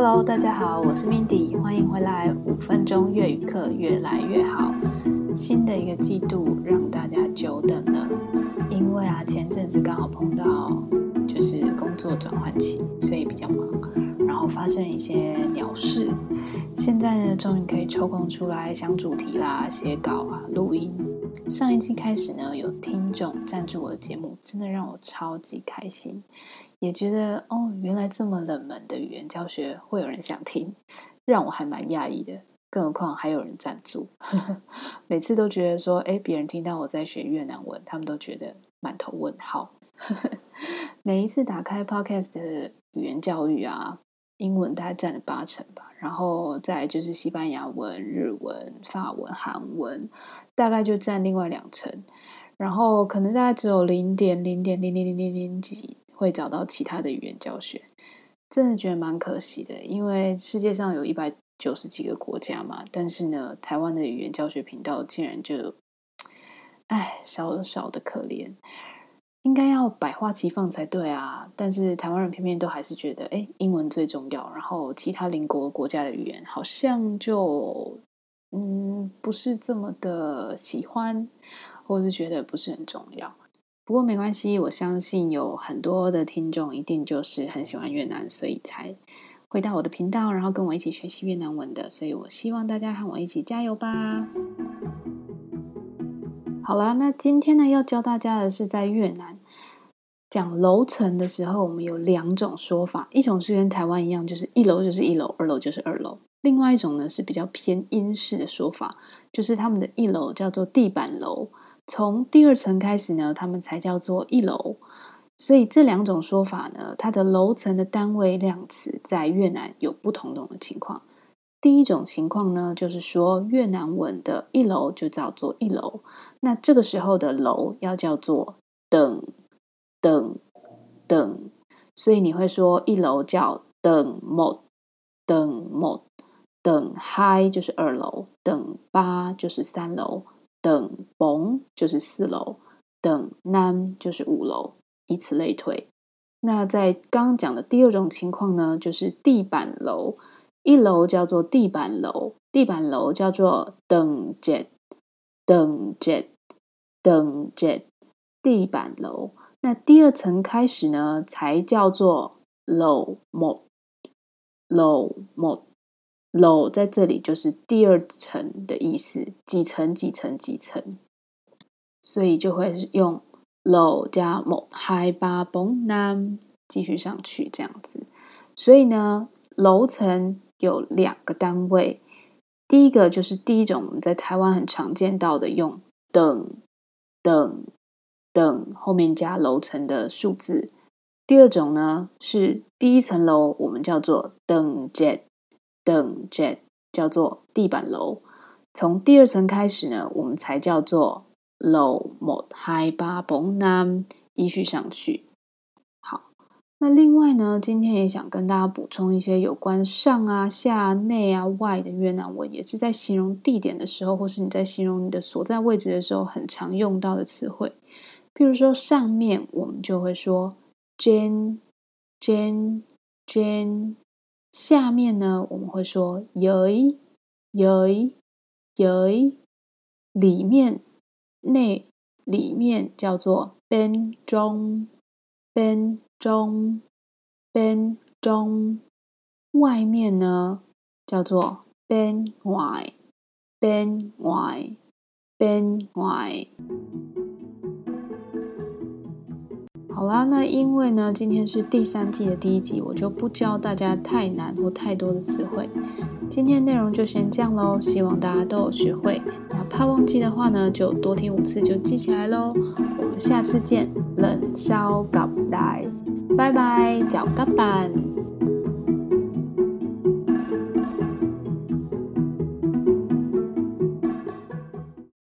Hello，大家好，我是 Mindy，欢迎回来。五分钟粤语课，越来越好。新的一个季度让大家久等了，因为啊，前阵子刚好碰到就是工作转换期，所以比较忙，然后发生一些鸟事。现在呢，终于可以抽空出来想主题啦、写稿啊、录音。上一季开始呢，有听众赞助我的节目，真的让我超级开心，也觉得哦，原来这么冷门的语言教学会有人想听，让我还蛮讶异的。更何况还有人赞助，每次都觉得说，哎，别人听到我在学越南文，他们都觉得满头问号。每一次打开 Podcast 的语言教育啊，英文大概占了八成吧，然后再就是西班牙文、日文、法文、韩文，大概就占另外两成，然后可能大概只有零点零点零零零零零几会找到其他的语言教学，真的觉得蛮可惜的，因为世界上有一百九十几个国家嘛，但是呢，台湾的语言教学频道竟然就，唉，少少的可怜，应该要百花齐放才对啊！但是台湾人偏偏都还是觉得，哎，英文最重要，然后其他邻国国家的语言好像就，嗯，不是这么的喜欢，或是觉得不是很重要。不过没关系，我相信有很多的听众一定就是很喜欢越南，所以才。回到我的频道，然后跟我一起学习越南文的，所以我希望大家和我一起加油吧。好啦，那今天呢要教大家的是在越南讲楼层的时候，我们有两种说法，一种是跟台湾一样，就是一楼就是一楼，二楼就是二楼；另外一种呢是比较偏英式的说法，就是他们的一楼叫做地板楼，从第二层开始呢，他们才叫做一楼。所以这两种说法呢，它的楼层的单位量词在越南有不同种的情况。第一种情况呢，就是说越南文的一楼就叫做一楼，那这个时候的楼要叫做等等等，所以你会说一楼叫等 một 等某等嗨就是二楼，等八就是三楼，等嘣就是四楼，等南就是五楼。以此类推。那在刚刚讲的第二种情况呢，就是地板楼，一楼叫做地板楼，地板楼叫做 tầng trệt tầng trệt tầng trệt 地板楼。那第二层开始呢，才叫做 low một lầu một lầu 在这里就是第二层的意思，几层几层几层，所以就会是用。楼加 một hai ba bốn năm，继续上去这样子。所以呢，楼层有两个单位。第一个就是第一种我们在台湾很常见到的，用等等等后面加楼层的数字。第二种呢是第一层楼，我们叫做 tầng trệt tầng trệt 叫做地板楼。从第二层开始呢，我们才叫做。楼 một hai ba bốn năm，依序上去。好，那另外呢，今天也想跟大家补充一些有关上啊、下、内啊、外的越南文，也是在形容地点的时候，或是你在形容你的所在位置的时候，很常用到的词汇。譬如说，上面我们就会说 trên trên trên，下面呢，我们会说 dưới dưới dưới，里面。内里面叫做 bên trong，bên trong，bên trong，外面呢叫做 bên ngoài，bên ngoài，bên ngoài。好啦，那因为呢，今天是第三季的第一集，我就不教大家太难或太多的词汇。今天内容就先这样喽，希望大家都有学会。那怕忘记的话呢，就多听五次就记起来喽。我们下次见，冷烧搞带，拜拜，脚干板。